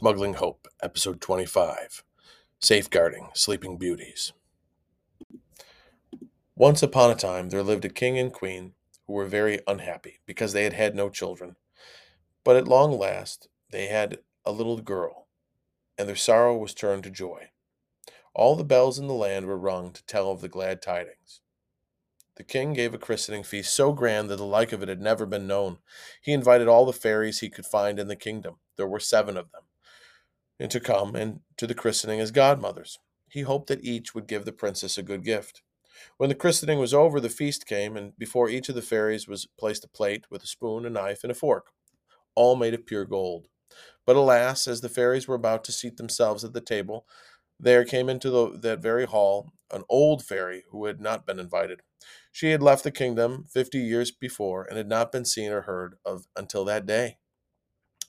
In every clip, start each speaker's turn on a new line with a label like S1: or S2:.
S1: Smuggling Hope, Episode 25 Safeguarding Sleeping Beauties. Once upon a time, there lived a king and queen who were very unhappy because they had had no children. But at long last, they had a little girl, and their sorrow was turned to joy. All the bells in the land were rung to tell of the glad tidings. The king gave a christening feast so grand that the like of it had never been known. He invited all the fairies he could find in the kingdom. There were seven of them and to come and to the christening as godmothers. He hoped that each would give the princess a good gift. When the christening was over, the feast came, and before each of the fairies was placed a plate with a spoon, a knife, and a fork, all made of pure gold. But alas, as the fairies were about to seat themselves at the table, there came into the, that very hall an old fairy who had not been invited. She had left the kingdom fifty years before and had not been seen or heard of until that day.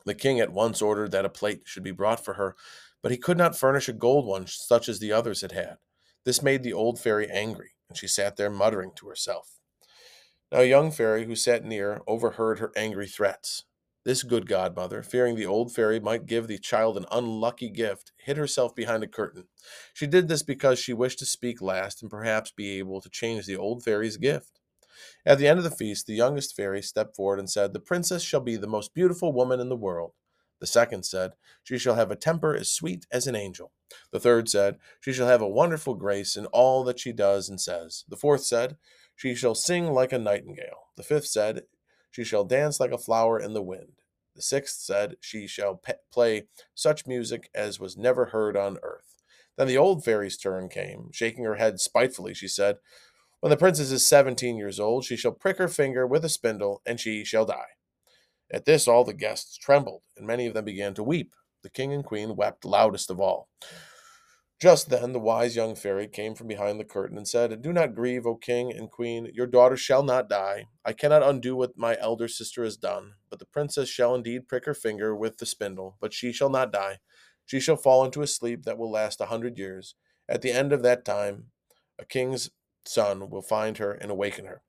S1: The king at once ordered that a plate should be brought for her, but he could not furnish a gold one such as the others had had. This made the old fairy angry, and she sat there muttering to herself. Now a young fairy who sat near overheard her angry threats. This good godmother, fearing the old fairy might give the child an unlucky gift, hid herself behind a curtain. She did this because she wished to speak last and perhaps be able to change the old fairy's gift. At the end of the feast, the youngest fairy stepped forward and said, The princess shall be the most beautiful woman in the world. The second said, She shall have a temper as sweet as an angel. The third said, She shall have a wonderful grace in all that she does and says. The fourth said, She shall sing like a nightingale. The fifth said, She shall dance like a flower in the wind. The sixth said, She shall pe- play such music as was never heard on earth. Then the old fairy's turn came. Shaking her head spitefully, she said, when the princess is seventeen years old, she shall prick her finger with a spindle, and she shall die. At this, all the guests trembled, and many of them began to weep. The king and queen wept loudest of all. Just then, the wise young fairy came from behind the curtain and said, Do not grieve, O king and queen. Your daughter shall not die. I cannot undo what my elder sister has done, but the princess shall indeed prick her finger with the spindle, but she shall not die. She shall fall into a sleep that will last a hundred years. At the end of that time, a king's son will find her and awaken her.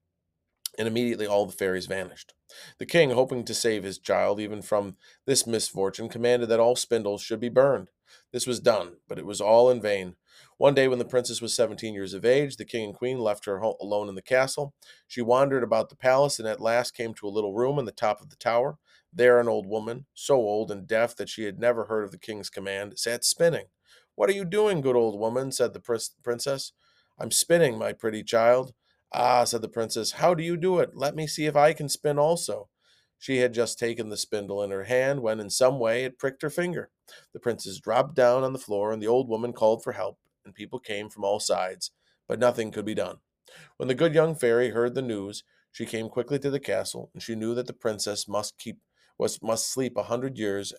S1: And immediately all the fairies vanished. The king, hoping to save his child even from this misfortune, commanded that all spindles should be burned. This was done, but it was all in vain. One day, when the princess was seventeen years of age, the king and queen left her alone in the castle. She wandered about the palace and at last came to a little room on the top of the tower. There, an old woman, so old and deaf that she had never heard of the king's command, sat spinning. What are you doing, good old woman? said the princess. I'm spinning, my pretty child. Ah, said the princess, how do you do it? Let me see if I can spin also. She had just taken the spindle in her hand when in some way it pricked her finger. The princess dropped down on the floor, and the old woman called for help, and people came from all sides, but nothing could be done. When the good young fairy heard the news, she came quickly to the castle, and she knew that the princess must keep was must sleep a hundred years,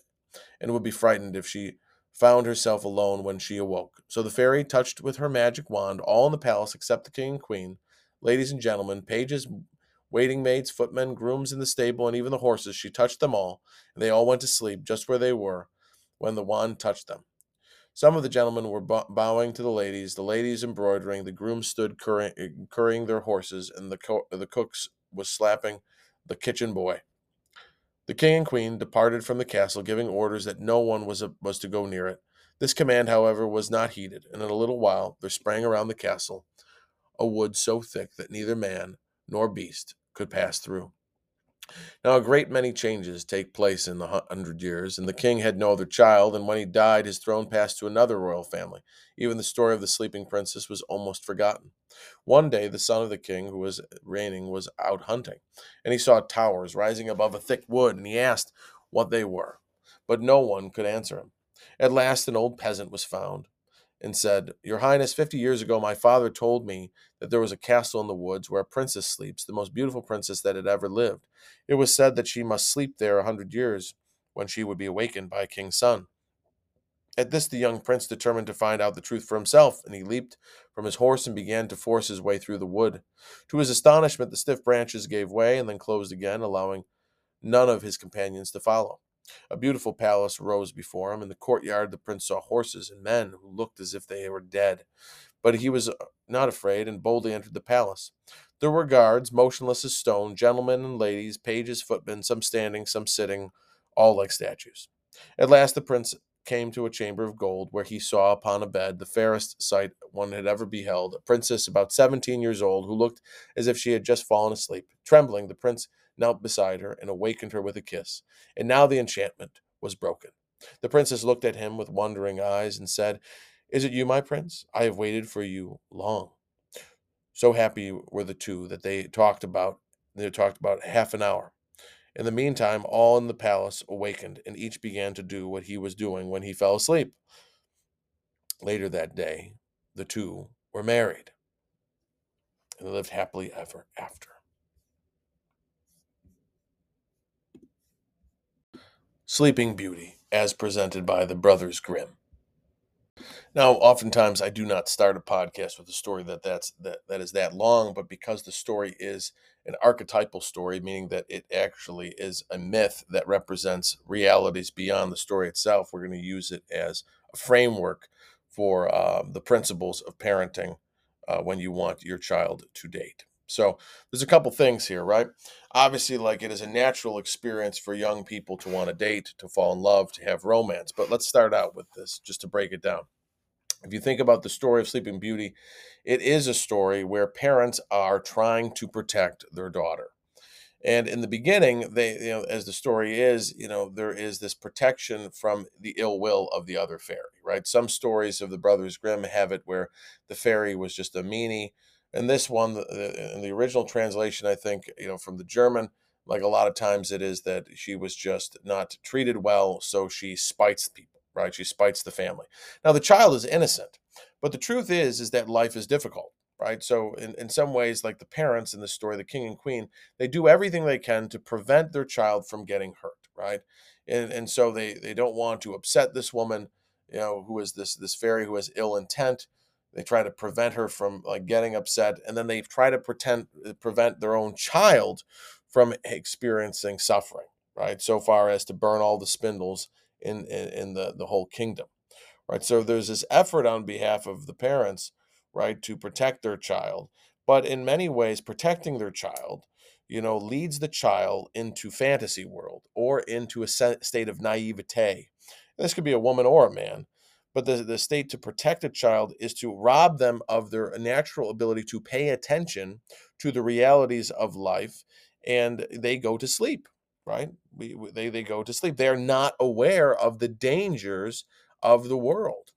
S1: and would be frightened if she found herself alone when she awoke. So the fairy touched with her magic wand all in the palace except the king and queen, ladies and gentlemen, pages, waiting maids, footmen, grooms in the stable, and even the horses. She touched them all, and they all went to sleep just where they were when the wand touched them. Some of the gentlemen were bowing to the ladies, the ladies embroidering, the grooms stood currying, eh, currying their horses, and the, co- the cooks was slapping the kitchen boy. The king and queen departed from the castle, giving orders that no one was, a, was to go near it. This command, however, was not heeded, and in a little while there sprang around the castle a wood so thick that neither man nor beast could pass through. Now, a great many changes take place in the hundred years, and the king had no other child, and when he died, his throne passed to another royal family. Even the story of the sleeping princess was almost forgotten. One day, the son of the king who was reigning was out hunting, and he saw towers rising above a thick wood, and he asked what they were, but no one could answer him. At last, an old peasant was found and said, Your Highness, fifty years ago my father told me that there was a castle in the woods where a princess sleeps, the most beautiful princess that had ever lived. It was said that she must sleep there a hundred years when she would be awakened by a king's son. At this, the young prince determined to find out the truth for himself, and he leaped from his horse and began to force his way through the wood. To his astonishment, the stiff branches gave way and then closed again, allowing none of his companions to follow. A beautiful palace rose before him. In the courtyard, the prince saw horses and men who looked as if they were dead. But he was uh, not afraid and boldly entered the palace. There were guards, motionless as stone, gentlemen and ladies, pages, footmen, some standing, some sitting, all like statues. At last the prince came to a chamber of gold where he saw upon a bed the fairest sight one had ever beheld, a princess about seventeen years old who looked as if she had just fallen asleep. Trembling, the prince knelt beside her and awakened her with a kiss. And now the enchantment was broken. The princess looked at him with wondering eyes and said, Is it you, my prince? I have waited for you long. So happy were the two that they talked about they talked about half an hour. In the meantime, all in the palace awakened, and each began to do what he was doing when he fell asleep. Later that day, the two were married and lived happily ever after. Sleeping Beauty, as presented by the Brothers Grimm. Now, oftentimes I do not start a podcast with a story that that's that that is that long, but because the story is an archetypal story, meaning that it actually is a myth that represents realities beyond the story itself, we're going to use it as a framework for uh, the principles of parenting uh, when you want your child to date. So there's a couple things here, right? Obviously, like it is a natural experience for young people to want to date, to fall in love, to have romance. But let's start out with this just to break it down. If you think about the story of Sleeping Beauty, it is a story where parents are trying to protect their daughter. And in the beginning, they, you know, as the story is, you know, there is this protection from the ill will of the other fairy, right? Some stories of the Brothers Grimm have it where the fairy was just a meanie. And this one, in the original translation, I think, you know, from the German, like a lot of times it is that she was just not treated well, so she spites people right? She spites the family. Now the child is innocent, but the truth is is that life is difficult, right? So in, in some ways, like the parents in the story, the king and queen, they do everything they can to prevent their child from getting hurt, right? And and so they they don't want to upset this woman, you know, who is this this fairy who has ill intent. They try to prevent her from like getting upset, and then they try to pretend uh, prevent their own child from experiencing suffering, right? So far as to burn all the spindles in, in, in the, the whole kingdom, right? So there's this effort on behalf of the parents, right, to protect their child. But in many ways, protecting their child, you know, leads the child into fantasy world or into a state of naivete. This could be a woman or a man, but the, the state to protect a child is to rob them of their natural ability to pay attention to the realities of life and they go to sleep right? We, they, they go to sleep. They're not aware of the dangers of the world.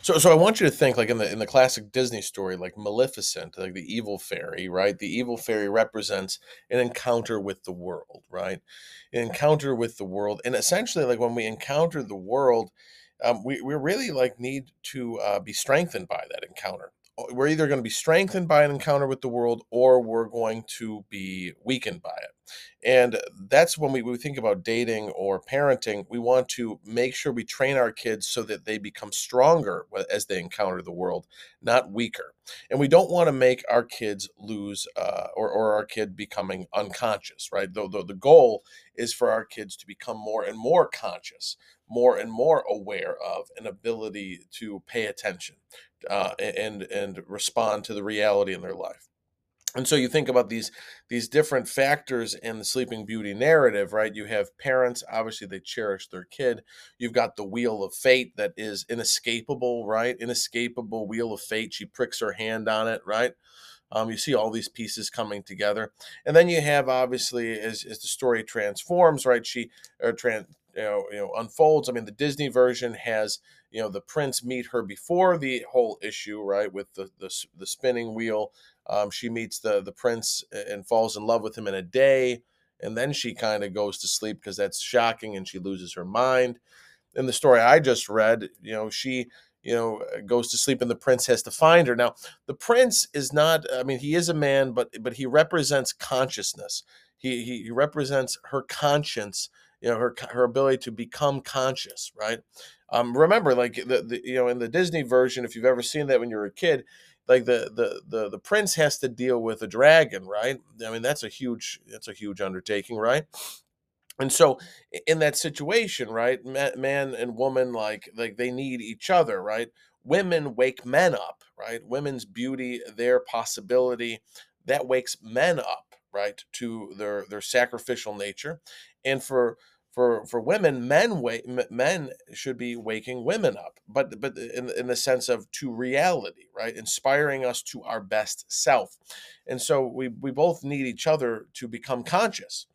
S1: So, so I want you to think like in the in the classic Disney story, like Maleficent, like the evil fairy, right? The evil fairy represents an encounter with the world, right? An encounter with the world, and essentially, like when we encounter the world, um, we we really like need to uh, be strengthened by that encounter we're either going to be strengthened by an encounter with the world or we're going to be weakened by it. And that's when we, we think about dating or parenting, we want to make sure we train our kids so that they become stronger as they encounter the world, not weaker. And we don't want to make our kids lose uh, or, or our kid becoming unconscious, right? Though, though the goal is for our kids to become more and more conscious, more and more aware of an ability to pay attention uh, and and respond to the reality in their life. And so you think about these these different factors in the Sleeping Beauty narrative, right? You have parents, obviously they cherish their kid. You've got the wheel of fate that is inescapable, right? Inescapable wheel of fate. She pricks her hand on it, right? Um, you see all these pieces coming together, and then you have obviously as, as the story transforms, right? She or trans, you know, you know unfolds. I mean, the Disney version has you know the prince meet her before the whole issue, right, with the the, the spinning wheel. Um, she meets the the prince and falls in love with him in a day, and then she kind of goes to sleep because that's shocking, and she loses her mind. In the story I just read, you know, she you know goes to sleep and the prince has to find her now the prince is not i mean he is a man but but he represents consciousness he he represents her conscience you know her her ability to become conscious right? Um remember like the, the you know in the disney version if you've ever seen that when you were a kid like the the the the prince has to deal with a dragon right? I mean that's a huge that's a huge undertaking right? And so in that situation right man and woman like like they need each other right? Women wake men up right? Women's beauty their possibility that wakes men up right to their their sacrificial nature. And for for for women men wake men should be waking women up but but in, in the sense of to reality right? Inspiring us to our best self. And so we we both need each other to become conscious.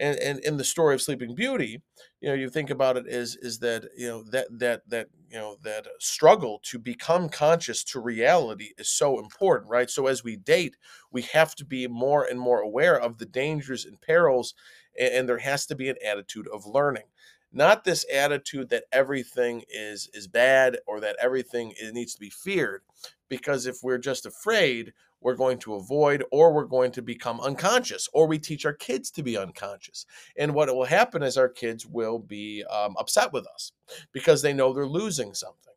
S1: And and in the story of sleeping beauty you know you think about it is is that you know that that that you know that struggle to become conscious to reality is so important right? So as we date we have to be more and more aware of the dangers and perils and there has to be an attitude of learning not this attitude that everything is is bad or that everything needs to be feared because if we're just afraid we're going to avoid or we're going to become unconscious or we teach our kids to be unconscious. And what will happen is our kids will be um, upset with us because they know they're losing something.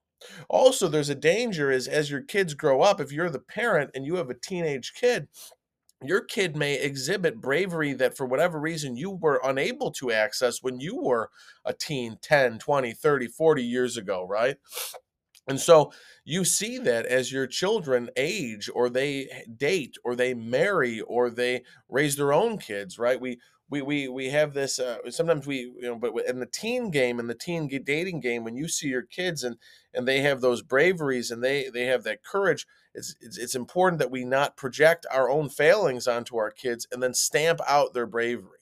S1: Also there's a danger is as your kids grow up if you're the parent and you have a teenage kid your kid may exhibit bravery that for whatever reason you were unable to access when you were a teen 10 20 30 40 years ago right? And so you see that as your children age or they date or they marry or they raise their own kids right? We we we we have this uh, sometimes we you know but in the teen game in the teen dating game when you see your kids and and they have those braveries and they they have that courage it's, it's it's important that we not project our own failings onto our kids and then stamp out their bravery.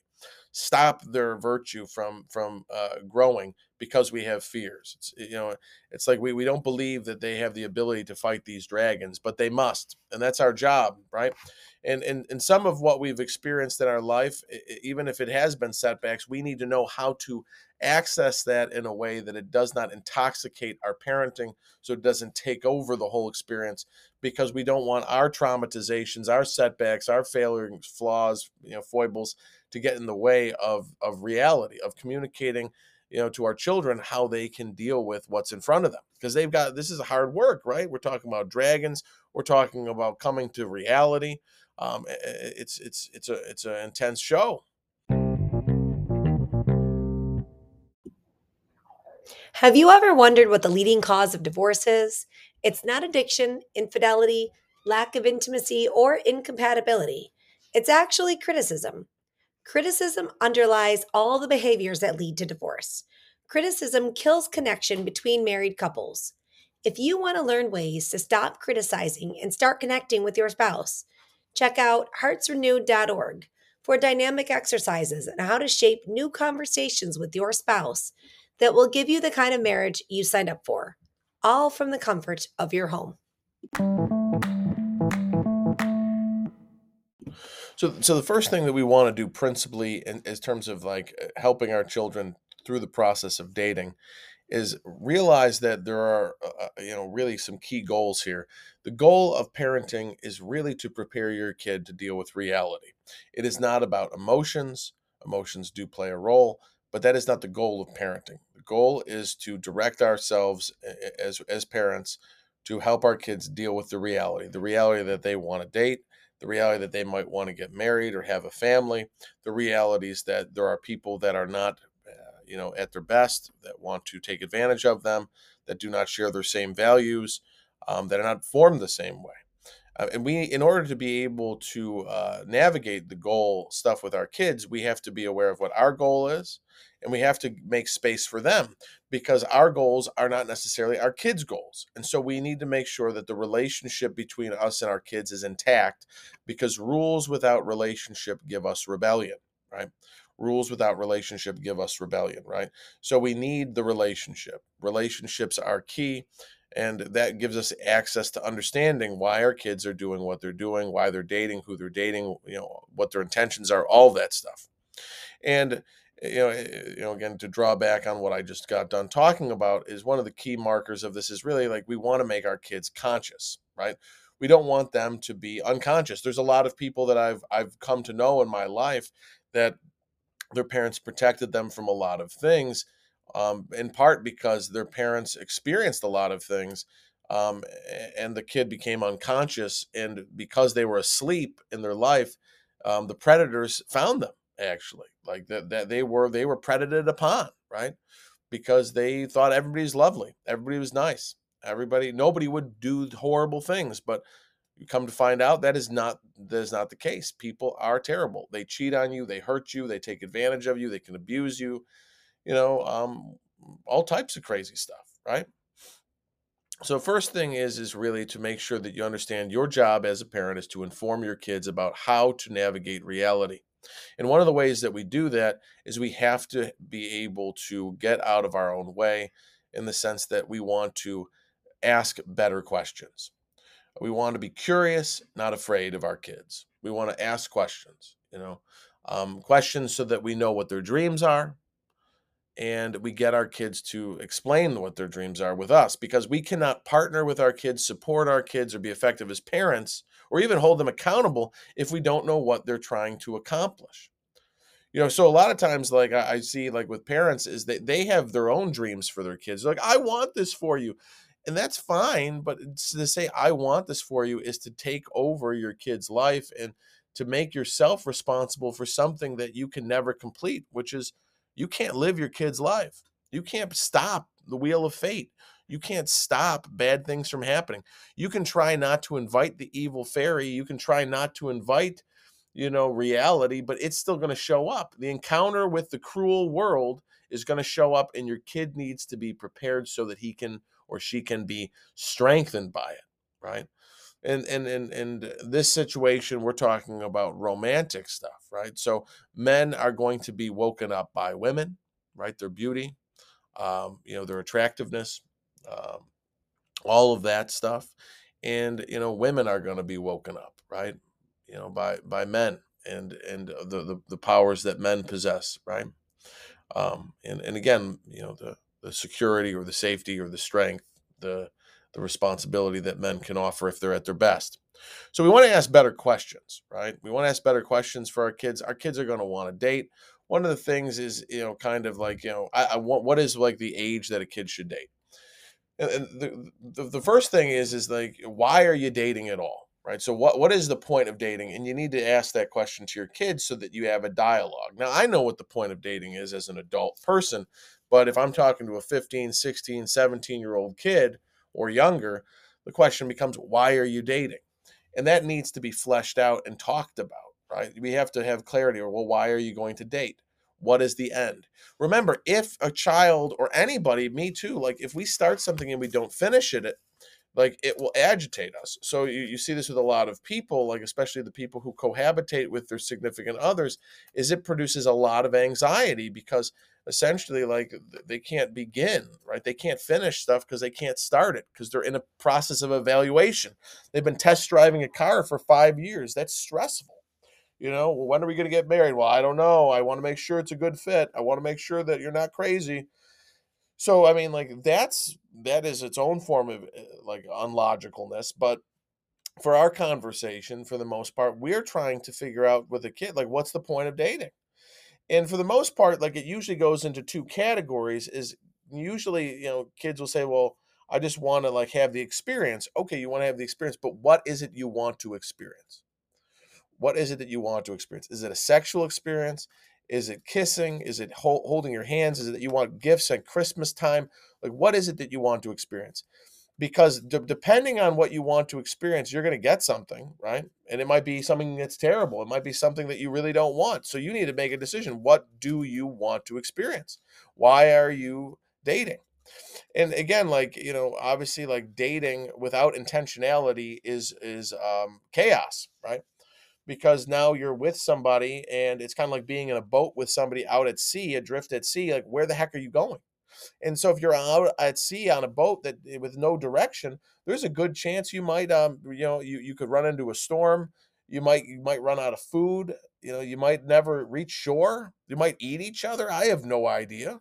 S1: Stop their virtue from from uh, growing because we have fears. It's you know it's like we, we don't believe that they have the ability to fight these dragons but they must and that's our job right? And and, and some of what we've experienced in our life even if it has been setbacks we need to know how to access that in a way that it does not intoxicate our parenting so it doesn't take over the whole experience because we don't want our traumatizations our setbacks our failures flaws you know foibles to get in the way of of reality of communicating you know to our children how they can deal with what's in front of them because they've got this is hard work right we're talking about dragons we're talking about coming to reality um, it's it's it's a it's an intense show
S2: Have you ever wondered what the leading cause of divorce is? It's not addiction, infidelity, lack of intimacy, or incompatibility. It's actually criticism. Criticism underlies all the behaviors that lead to divorce. Criticism kills connection between married couples. If you want to learn ways to stop criticizing and start connecting with your spouse, check out heartsrenewed.org for dynamic exercises and how to shape new conversations with your spouse that will give you the kind of marriage you signed up for, all from the comfort of your home.
S1: So, so the first thing that we want to do principally in, in terms of like uh, helping our children through the process of dating is realize that there are uh, uh, you know really some key goals here. The goal of parenting is really to prepare your kid to deal with reality. It is not about emotions. Emotions do play a role but that is not the goal of parenting. The goal is to direct ourselves as as parents to help our kids deal with the reality the reality that they want to date the reality that they might want to get married or have a family, the realities that there are people that are not, uh, you know, at their best, that want to take advantage of them, that do not share their same values, um, that are not formed the same way. Uh, and we, in order to be able to uh, navigate the goal stuff with our kids, we have to be aware of what our goal is, and we have to make space for them because our goals are not necessarily our kids' goals. And so we need to make sure that the relationship between us and our kids is intact because rules without relationship give us rebellion, right? Rules without relationship give us rebellion, right? So we need the relationship. Relationships are key and that gives us access to understanding why our kids are doing what they're doing why they're dating who they're dating you know what their intentions are all that stuff. And you know eh, you know again to draw back on what i just got done talking about is one of the key markers of this is really like we want to make our kids conscious right? We don't want them to be unconscious. There's a lot of people that i've i've come to know in my life that their parents protected them from a lot of things um, in part because their parents experienced a lot of things um, and the kid became unconscious and because they were asleep in their life um, the predators found them actually like that, that they were they were predated upon right? Because they thought everybody's lovely everybody was nice everybody nobody would do horrible things but you come to find out that is not that is not the case. People are terrible. They cheat on you they hurt you they take advantage of you they can abuse you you know, um, all types of crazy stuff, right? So first thing is is really to make sure that you understand your job as a parent is to inform your kids about how to navigate reality. And one of the ways that we do that is we have to be able to get out of our own way in the sense that we want to ask better questions. We want to be curious, not afraid of our kids. We want to ask questions, you know, um, questions so that we know what their dreams are, and we get our kids to explain what their dreams are with us because we cannot partner with our kids, support our kids, or be effective as parents, or even hold them accountable if we don't know what they're trying to accomplish. You know, so a lot of times, like I, see, like with parents, is that they have their own dreams for their kids. They're like, I want this for you. And that's fine. But to say, I want this for you is to take over your kid's life and to make yourself responsible for something that you can never complete, which is you can't live your kid's life. You can't stop the wheel of fate. You can't stop bad things from happening. You can try not to invite the evil fairy. You can try not to invite, you know, reality, but it's still going to show up. The encounter with the cruel world is going to show up, and your kid needs to be prepared so that he can or she can be strengthened by it, right? And and and and this situation we're talking about romantic stuff right? So men are going to be woken up by women right? Their beauty um, you know their attractiveness um, all of that stuff. And you know women are going to be woken up right? You know by by men and and the the, the powers that men possess right? Um, and and again you know the the security or the safety or the strength the the responsibility that men can offer if they're at their best. So we want to ask better questions, right? We want to ask better questions for our kids. Our kids are going to want to date. One of the things is, you know, kind of like, you know, I, I want what is like the age that a kid should date. And, the, the the first thing is is like, why are you dating at all? Right. So what what is the point of dating? And you need to ask that question to your kids so that you have a dialogue. Now I know what the point of dating is as an adult person, but if I'm talking to a 15, 16, 17 year old kid, or younger, the question becomes why are you dating? And that needs to be fleshed out and talked about, right? We have to have clarity or, well, why are you going to date? What is the end? Remember, if a child or anybody, me too, like if we start something and we don't finish it, like it will agitate us. So you, you see this with a lot of people, like especially the people who cohabitate with their significant others, is it produces a lot of anxiety because essentially like they can't begin right? They can't finish stuff because they can't start it because they're in a process of evaluation. They've been test driving a car for five years. That's stressful. You know well, when are we going to get married? Well i don't know. I want to make sure it's a good fit. I want to make sure that you're not crazy. So i mean like that's that is its own form of eh, like unlogicalness but for our conversation for the most part we're trying to figure out with a kid like what's the point of dating? And for the most part like it usually goes into two categories is usually you know kids will say well i just want to like have the experience. Okay you want to have the experience but what is it you want to experience? What is it that you want to experience? Is it a sexual experience? Is it kissing? Is it holding your hands? Is it that you want gifts at christmas time like what is it that you want to experience? Because d- depending on what you want to experience you're going to get something right? And it might be something that's terrible. It might be something that you really don't want. So you need to make a decision. What do you want to experience? Why are you dating? And again like you know obviously like dating without intentionality is is um chaos right? Because now you're with somebody and it's kind of like being in a boat with somebody out at sea adrift at sea like where the heck are you going and so if you're out at sea on a boat that eh, with no direction, there's a good chance you might um you know you, you could run into a storm. You might you might run out of food. You know, you might never reach shore. You might eat each other. I have no idea.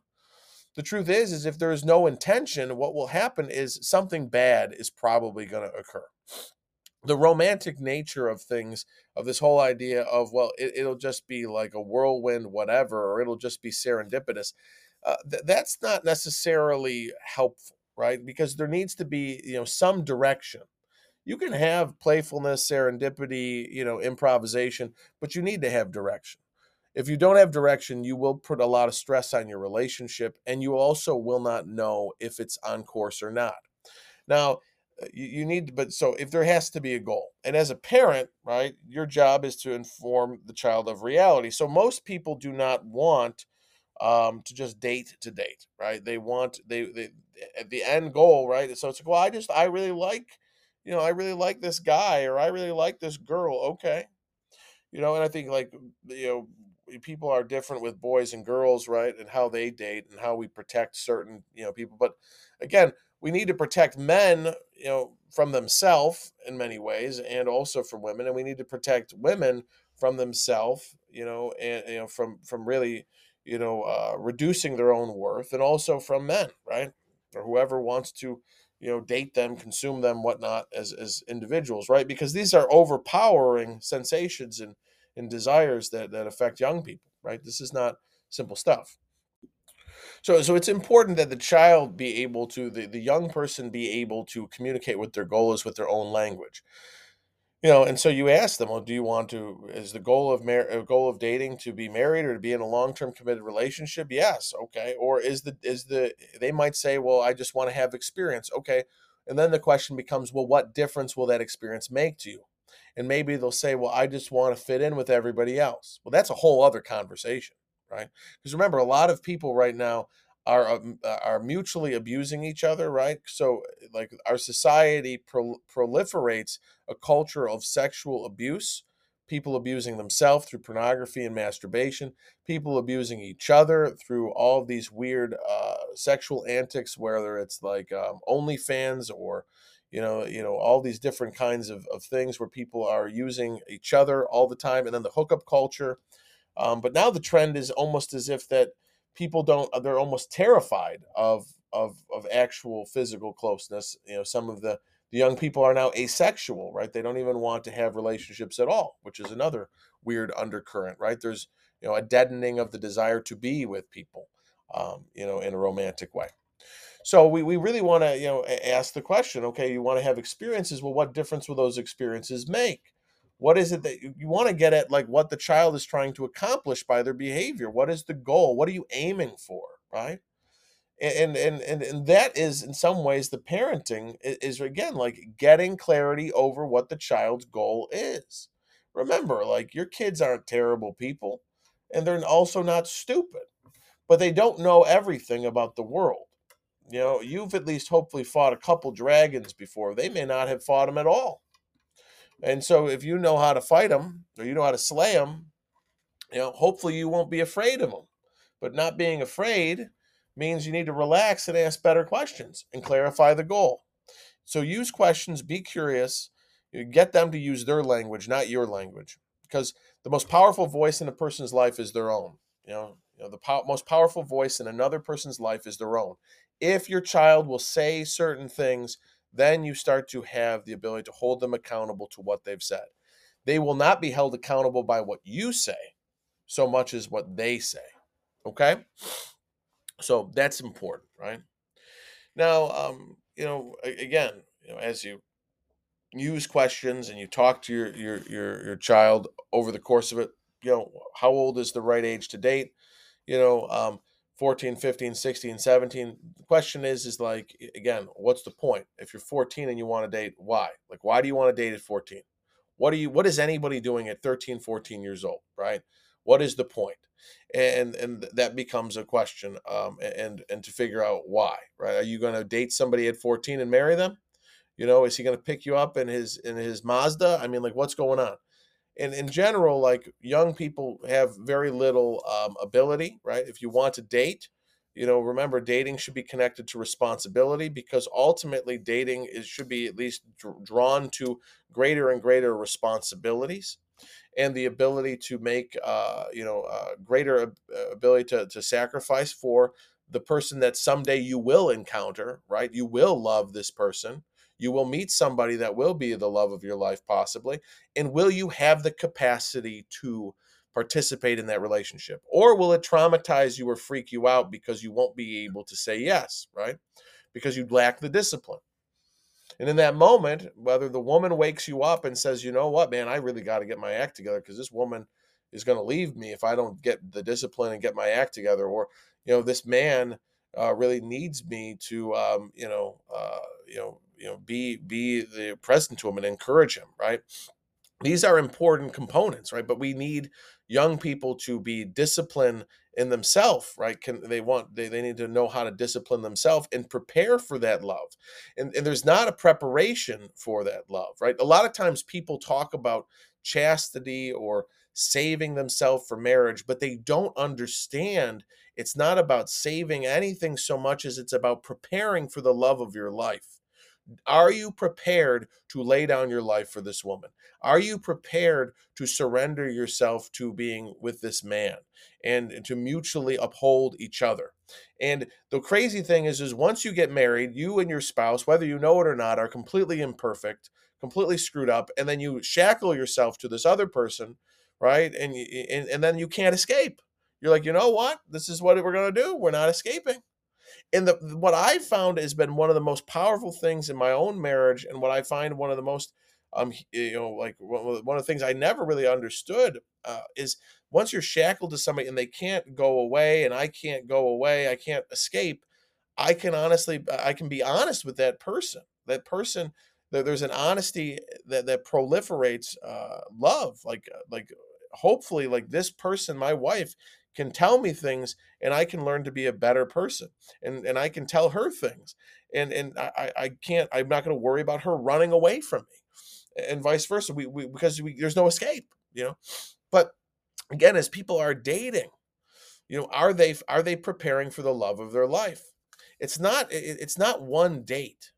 S1: The truth is is if there is no intention, what will happen is something bad is probably going to occur the romantic nature of things of this whole idea of well it, will just be like a whirlwind whatever or it'll just be serendipitous uh, th- that's not necessarily helpful, right? Because there needs to be, you know, some direction. You can have playfulness, serendipity, you know, improvisation, but you need to have direction. If you don't have direction, you will put a lot of stress on your relationship and you also will not know if it's on course or not. Now, uh, you, you need but so if there has to be a goal and as a parent right your job is to inform the child of reality so most people do not want um, to just date to date, right? They want they they at the end goal, right? So it's like, well, I just I really like, you know, I really like this guy or I really like this girl. Okay, you know, and I think like you know people are different with boys and girls, right? And how they date and how we protect certain, you know, people. But again, we need to protect men, you know, from themselves in many ways and also from women. And we need to protect women from themselves, you know, and you know, from from really, you know, uh, reducing their own worth and also from men, right? Or whoever wants to, you know, date them, consume them, whatnot, as as individuals, right? Because these are overpowering sensations and and desires that that affect young people, right? This is not simple stuff. So so it's important that the child be able to the, the young person be able to communicate what their goal is with their own language. You know, and so you ask them, well, do you want to is the goal of mar- uh, goal of dating to be married or to be in a long-term committed relationship? Yes, okay. Or is the is the they might say, well, I just want to have experience. Okay. And then the question becomes, well, what difference will that experience make to you? and maybe they'll say, well, I just want to fit in with everybody else. Well, that's a whole other conversation, right? Because remember, a lot of people right now are um, uh, are mutually abusing each other, right? So, like our society pro- proliferates a culture of sexual abuse, people abusing themselves through pornography and masturbation, people abusing each other through all these weird uh, sexual antics, whether it's like um, OnlyFans or you know you know all these different kinds of, of things where people are using each other all the time and then the hookup culture um, but now the trend is almost as if that people don't they're almost terrified of of of actual physical closeness you know some of the the young people are now asexual right they don't even want to have relationships at all which is another weird undercurrent right there's you know a deadening of the desire to be with people um, you know in a romantic way so we, we really want to, you know, ask the question, okay, you want to have experiences. Well, what difference will those experiences make? What is it that you, want to get at, like what the child is trying to accomplish by their behavior? What is the goal? What are you aiming for, right? And and and and that is in some ways the parenting is again like getting clarity over what the child's goal is. Remember, like your kids aren't terrible people, and they're also not stupid, but they don't know everything about the world you know, you've at least hopefully fought a couple dragons before. They may not have fought them at all. And so if you know how to fight them or you know how to slay them, you know, hopefully you won't be afraid of them. But not being afraid means you need to relax and ask better questions and clarify the goal. So use questions, be curious, get them to use their language, not your language, because the most powerful voice in a person's life is their own. You know, you know the po- most powerful voice in another person's life is their own if your child will say certain things, then you start to have the ability to hold them accountable to what they've said. They will not be held accountable by what you say so much as what they say. Okay? So that's important, right? Now, um, you know, again, you know, as you use questions and you talk to your your your your child over the course of it, you know, how old is the right age to date? You know, um, 14 15 16 17 the question is is like again what's the point? If you're 14 and you want to date why? Like why do you want to date at 14 what are you what is anybody doing at 13 14 years old right? What is the point? And and that becomes a question um and and to figure out why right? Are you going to date somebody at 14 and marry them? You know is he going to pick you up in his in his mazda? I mean like what's going on and in general, like young people have very little um, ability, right? If you want to date, you know, remember dating should be connected to responsibility because ultimately dating is should be at least dr- drawn to greater and greater responsibilities and the ability to make, uh, you know, uh, greater ability to, to sacrifice for the person that someday you will encounter, right? You will love this person you will meet somebody that will be the love of your life, possibly. And will you have the capacity to participate in that relationship? Or will it traumatize you or freak you out because you won't be able to say yes, right? Because you lack the discipline. And in that moment, whether the woman wakes you up and says, you know what, man, I really got to get my act together because this woman is going to leave me if I don't get the discipline and get my act together, or, you know, this man uh, really needs me to, um, you know, uh, you know, you know be be the present to him and encourage him right these are important components, right? But we need young people to be disciplined in themselves, right? Can they want they, they need to know how to discipline themselves and prepare for that love. And, and there's not a preparation for that love, right? A lot of times people talk about chastity or saving themselves for marriage, but they don't understand it's not about saving anything so much as it's about preparing for the love of your life. Are you prepared to lay down your life for this woman? Are you prepared to surrender yourself to being with this man and to mutually uphold each other? And the crazy thing is is once you get married, you and your spouse, whether you know it or not, are completely imperfect, completely screwed up, and then you shackle yourself to this other person, right? And and, and then you can't escape. You're like, "You know what? This is what we're going to do. We're not escaping." And the what I found has been one of the most powerful things in my own marriage, and what I find one of the most um you know like one of the things I never really understood uh, is once you're shackled to somebody and they can't go away, and I can't go away, I can't escape. I can honestly, I can be honest with that person. That person, there's an honesty that that proliferates uh, love. Like uh, like hopefully, like this person, my wife, can tell me things and I can learn to be a better person and, and I can tell her things. And and I, I can't I'm not gonna worry about her running away from me. And vice versa. We, we because we, there's no escape, you know. But again, as people are dating, you know, are they are they preparing for the love of their life? It's not it's not one date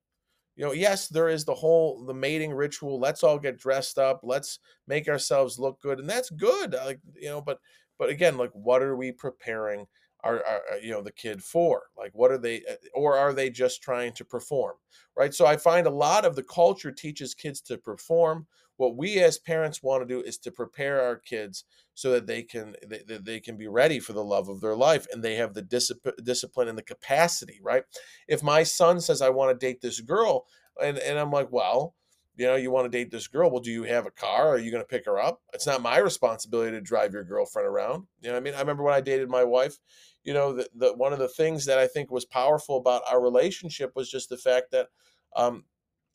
S1: you know yes there is the whole the mating ritual let's all get dressed up let's make ourselves look good and that's good like you know but but again, like what are we preparing our, our, uh, you know the kid for? Like what are they uh, or are they just trying to perform right? So i find a lot of the culture teaches kids to perform. What we as parents want to do is to prepare our kids so that they can they, they can be ready for the love of their life and they have the discipline discipline and the capacity right? If my son says i want to date this girl and and i'm like well you know, you want to date this girl. Well, do you have a car? Are you going to pick her up? It's not my responsibility to drive your girlfriend around. You know I mean? I remember when I dated my wife, you know, the, the, one of the things that I think was powerful about our relationship was just the fact that, um,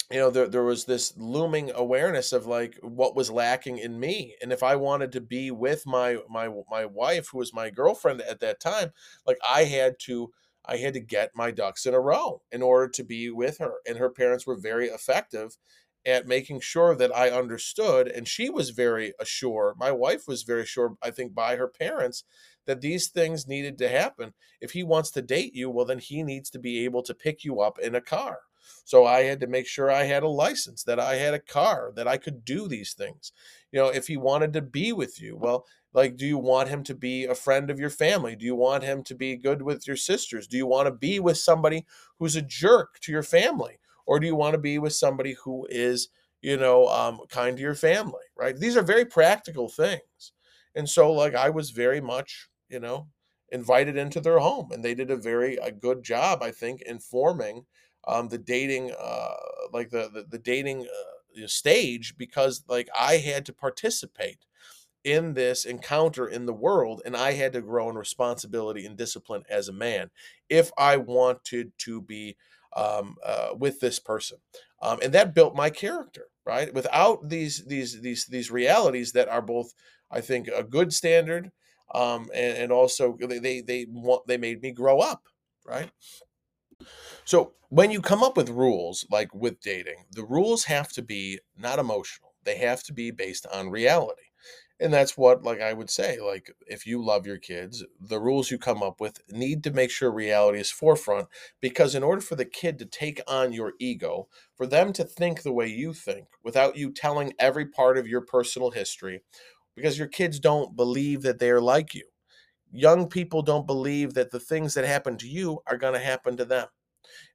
S1: you know, there, there was this looming awareness of like what was lacking in me. And if I wanted to be with my, my, my wife, who was my girlfriend at that time, like I had to, I had to get my ducks in a row in order to be with her. And her parents were very effective at making sure that I understood. And she was very assured. My wife was very sure, I think, by her parents that these things needed to happen. If he wants to date you, well, then he needs to be able to pick you up in a car. So I had to make sure I had a license, that I had a car, that I could do these things. You know, if he wanted to be with you, well, like, do you want him to be a friend of your family? Do you want him to be good with your sisters? Do you want to be with somebody who's a jerk to your family? Or do you want to be with somebody who is you know um, kind to your family right? These are very practical things. And so like i was very much you know invited into their home and they did a very a good job i think informing um, the dating uh, like the the, the dating uh, stage because like i had to participate in this encounter in the world and i had to grow in responsibility and discipline as a man if i wanted to be um, uh, with this person, um, and that built my character. Right, without these these these these realities that are both, I think, a good standard, um, and, and also they they they want they made me grow up. Right. So when you come up with rules like with dating, the rules have to be not emotional. They have to be based on reality and that's what like i would say like if you love your kids the rules you come up with need to make sure reality is forefront because in order for the kid to take on your ego for them to think the way you think without you telling every part of your personal history because your kids don't believe that they're like you. Young people don't believe that the things that happen to you are going to happen to them.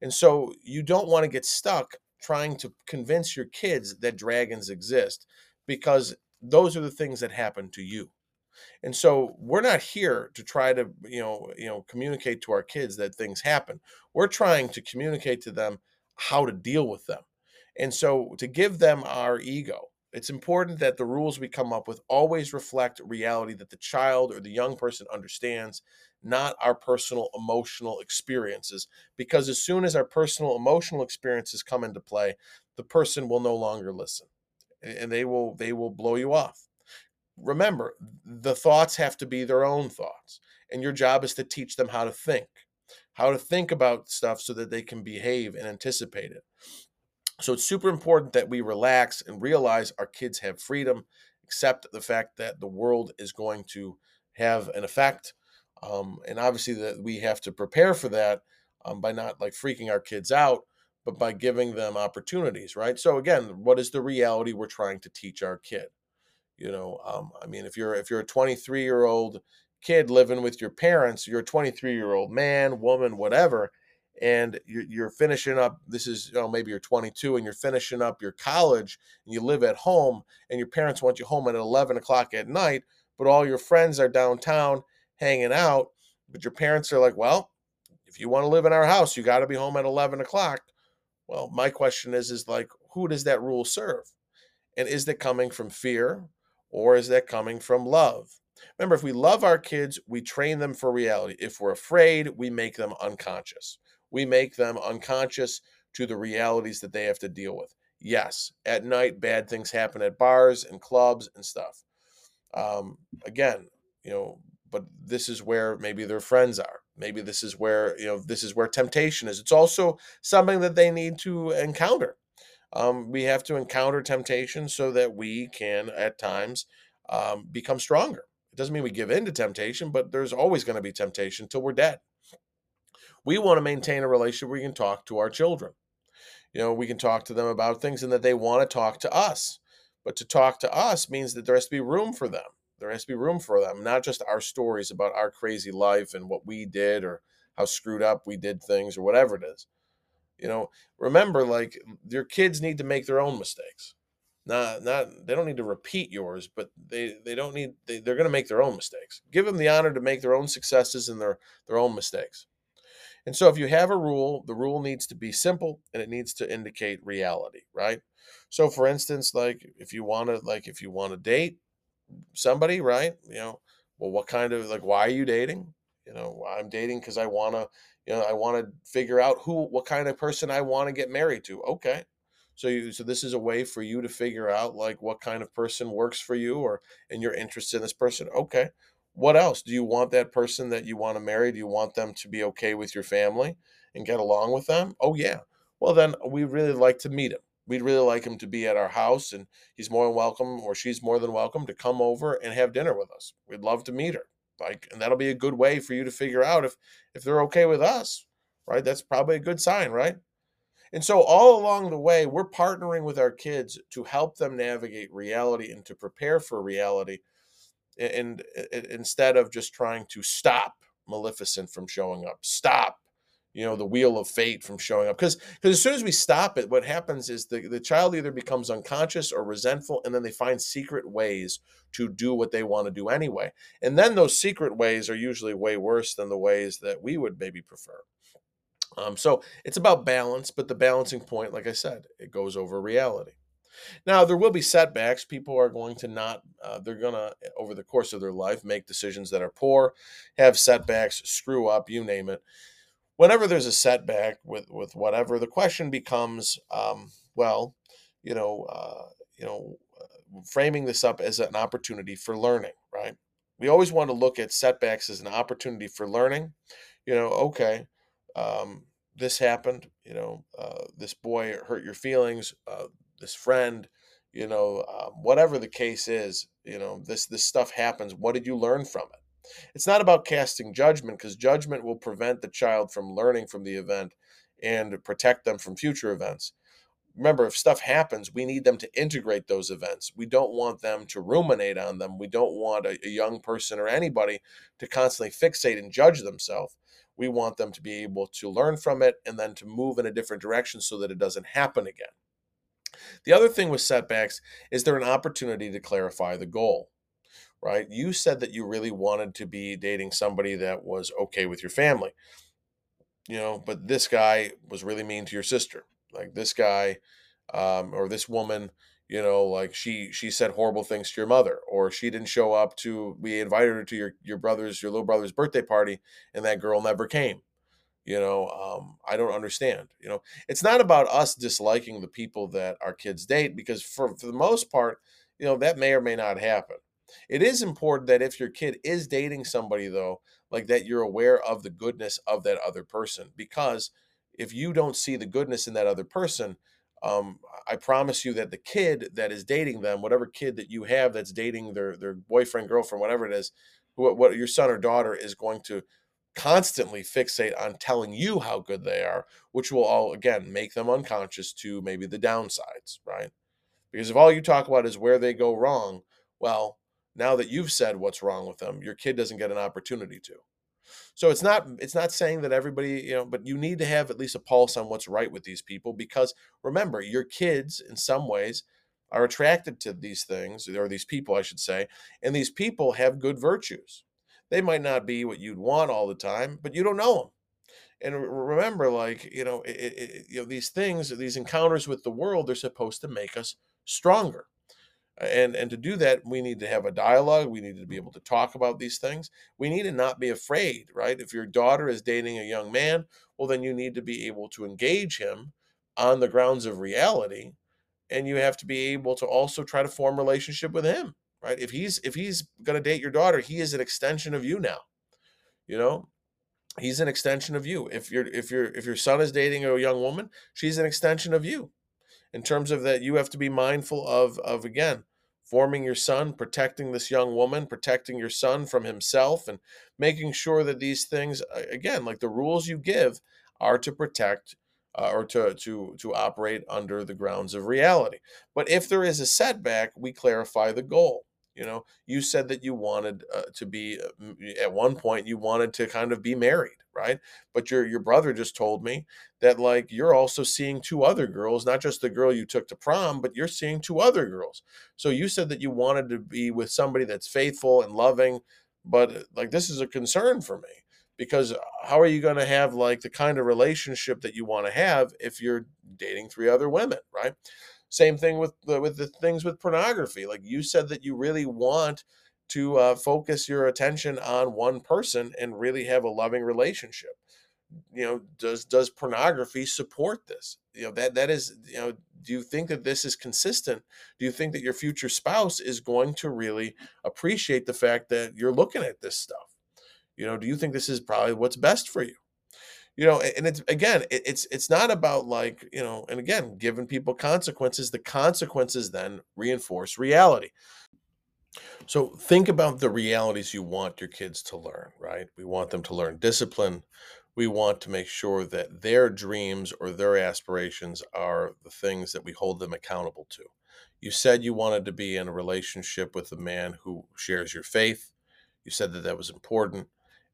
S1: And so you don't want to get stuck trying to convince your kids that dragons exist because those are the things that happen to you. And so we're not here to try to you know you know communicate to our kids that things happen. We're trying to communicate to them how to deal with them. And so to give them our ego it's important that the rules we come up with always reflect reality that the child or the young person understands not our personal emotional experiences. Because as soon as our personal emotional experiences come into play the person will no longer listen and they will they will blow you off. Remember, the thoughts have to be their own thoughts, and your job is to teach them how to think, how to think about stuff so that they can behave and anticipate it. So it's super important that we relax and realize our kids have freedom, accept the fact that the world is going to have an effect, um, and obviously that we have to prepare for that um, by not like freaking our kids out, but by giving them opportunities, right? So again, what is the reality we're trying to teach our kid? You know, um, I mean, if you're if you're a 23 year old kid living with your parents, you're a 23 year old man, woman, whatever, and you're, you're finishing up this is you know maybe you're 22 and you're finishing up your college and you live at home and your parents want you home at 11 o'clock at night but all your friends are downtown hanging out but your parents are like well if you want to live in our house you got to be home at 11 o'clock well my question is is like who does that rule serve and is that coming from fear or is that coming from love Remember, if we love our kids, we train them for reality. If we're afraid, we make them unconscious we make them unconscious to the realities that they have to deal with. Yes, at night, bad things happen at bars and clubs and stuff. Um, again, you know, but this is where maybe their friends are. Maybe this is where, you know, this is where temptation is. It's also something that they need to encounter. Um, we have to encounter temptation so that we can, at times, um, become stronger. It doesn't mean we give in to temptation, but there's always going to be temptation until we're dead we want to maintain a relationship where we can talk to our children. You know, we can talk to them about things and that they want to talk to us. But to talk to us means that there has to be room for them. There has to be room for them, not just our stories about our crazy life and what we did or how screwed up we did things or whatever it is. You know, remember, like your kids need to make their own mistakes. Not, not they don't need to repeat yours, but they they don't need they, they're going to make their own mistakes. Give them the honor to make their own successes and their their own mistakes. And so if you have a rule, the rule needs to be simple and it needs to indicate reality, right? So for instance, like if you want to like if you want to date somebody, right? You know, well what kind of like why are you dating? You know, I'm dating cuz I want to you know, I want to figure out who what kind of person I want to get married to. Okay. So you so this is a way for you to figure out like what kind of person works for you or and you're interested in this person. Okay what else do you want that person that you want to marry do you want them to be okay with your family and get along with them oh yeah well then we really like to meet him we'd really like him to be at our house and he's more than welcome or she's more than welcome to come over and have dinner with us. We'd love to meet her like and that'll be a good way for you to figure out if if they're okay with us right? That's probably a good sign right? And so all along the way we're partnering with our kids to help them navigate reality and to prepare for reality and, and instead of just trying to stop Maleficent from showing up, stop you know the wheel of fate from showing up because because as soon as we stop it what happens is the, the child either becomes unconscious or resentful and then they find secret ways to do what they want to do anyway and then those secret ways are usually way worse than the ways that we would maybe prefer um, so it's about balance but the balancing point like i said it goes over reality now, there will be setbacks. People are going to not, uh, they're going to, over the course of their life, make decisions that are poor, have setbacks, screw up, you name it. Whenever there's a setback with, with whatever, the question becomes, um, well, you know, uh, you know, uh, framing this up as an opportunity for learning, right? We always want to look at setbacks as an opportunity for learning. You know, okay, um, this happened. You know, uh, this boy hurt your feelings. Uh, this friend you know um, whatever the case is you know this this stuff happens what did you learn from it it's not about casting judgment because judgment will prevent the child from learning from the event and protect them from future events. Remember if stuff happens we need them to integrate those events. We don't want them to ruminate on them. We don't want a, a young person or anybody to constantly fixate and judge themselves. We want them to be able to learn from it and then to move in a different direction so that it doesn't happen again. The other thing with setbacks is there an opportunity to clarify the goal, right? You said that you really wanted to be dating somebody that was okay with your family, you know, but this guy was really mean to your sister. Like this guy um, or this woman, you know, like she she said horrible things to your mother, or she didn't show up to. We invited her to your your brother's your little brother's birthday party, and that girl never came You know, um, I don't understand. You know, it's not about us disliking the people that our kids date because for, for the most part, you know, that may or may not happen. It is important that if your kid is dating somebody, though, like that you're aware of the goodness of that other person. Because if you don't see the goodness in that other person, um, I promise you that the kid that is dating them, whatever kid that you have that's dating their their boyfriend, girlfriend, whatever it is, what, what your son or daughter is going to constantly fixate on telling you how good they are, which will all again make them unconscious to maybe the downsides, right? Because if all you talk about is where they go wrong, well, now that you've said what's wrong with them, your kid doesn't get an opportunity to. So it's not it's not saying that everybody, you know, but you need to have at least a pulse on what's right with these people because remember, your kids in some ways are attracted to these things or these people, I should say, and these people have good virtues. They might not be what you'd want all the time, but you don't know them. And remember, like you know, it, it, you know these things, these encounters with the world, they're supposed to make us stronger and and to do that we need to have a dialogue we need to be able mm-hmm. to talk about these things. We need to not be afraid right? If your daughter is dating a young man well then you need to be able to engage him on the grounds of reality and you have to be able to also try to form relationship with him right? If he's if he's going to date your daughter he is an extension of you now you know? He's an extension of you. If your if your if your son is dating a young woman she's an extension of you in terms of that you have to be mindful of of again forming your son protecting this young woman protecting your son from himself and making sure that these things again like the rules you give are to protect uh, or to to to operate under the grounds of reality. But if there is a setback we clarify the goal you know you said that you wanted uh, to be uh, at one point you wanted to kind of be married right? But your your brother just told me that like you're also seeing two other girls not just the girl you took to prom but you're seeing two other girls. So you said that you wanted to be with somebody that's faithful and loving but like this is a concern for me because uh, how are you going to have like the kind of relationship that you want to have if you're dating three other women right same thing with the, with the things with pornography like you said that you really want to uh, focus your attention on one person and really have a loving relationship. You know does does pornography support this? You know that that is you know do you think that this is consistent? Do you think that your future spouse is going to really appreciate the fact that you're looking at this stuff? You know do you think this is probably what's best for you you know and it's again it's it's not about like you know and again giving people consequences the consequences then reinforce reality so think about the realities you want your kids to learn, right? We want them to learn discipline. We want to make sure that their dreams or their aspirations are the things that we hold them accountable to. You said you wanted to be in a relationship with a man who shares your faith. You said that that was important,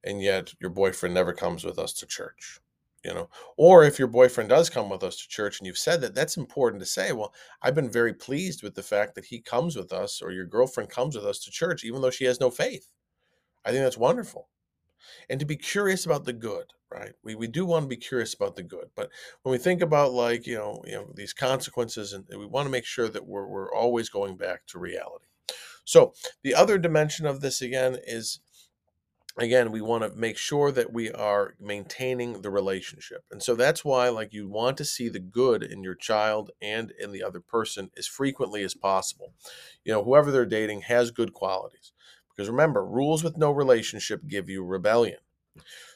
S1: and yet your boyfriend never comes with us to church you know? Or if your boyfriend does come with us to church and you've said that that's important to say well i've been very pleased with the fact that he comes with us or your girlfriend comes with us to church even though she has no faith. I think that's wonderful. And to be curious about the good right? We, we do want to be curious about the good but when we think about like you know you know these consequences and we want to make sure that we're, we're always going back to reality. So the other dimension of this again is again we want to make sure that we are maintaining the relationship and so that's why like you want to see the good in your child and in the other person as frequently as possible. You know whoever they're dating has good qualities because remember rules with no relationship give you rebellion.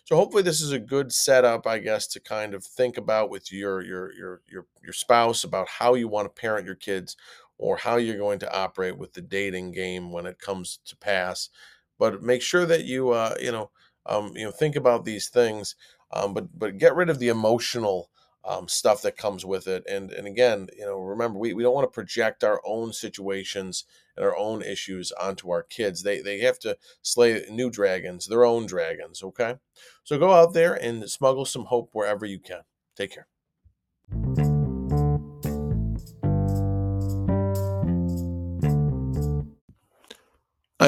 S1: So hopefully this is a good setup i guess to kind of think about with your your your your, your spouse about how you want to parent your kids or how you're going to operate with the dating game when it comes to pass but make sure that you uh, you know um, you know think about these things um, but but get rid of the emotional um, stuff that comes with it and and again you know remember we, we don't want to project our own situations and our own issues onto our kids. They they have to slay new dragons their own dragons okay? So go out there and smuggle some hope wherever you can. Take care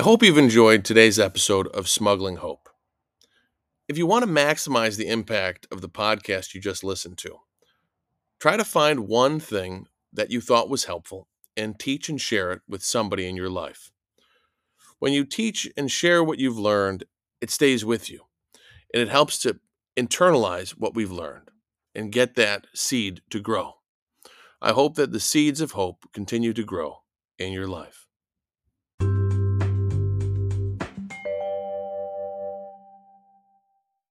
S1: I hope you've enjoyed today's episode of Smuggling Hope. If you want to maximize the impact of the podcast you just listened to, try to find one thing that you thought was helpful and teach and share it with somebody in your life. When you teach and share what you've learned, it stays with you and it helps to internalize what we've learned and get that seed to grow. I hope that the seeds of hope continue to grow in your life.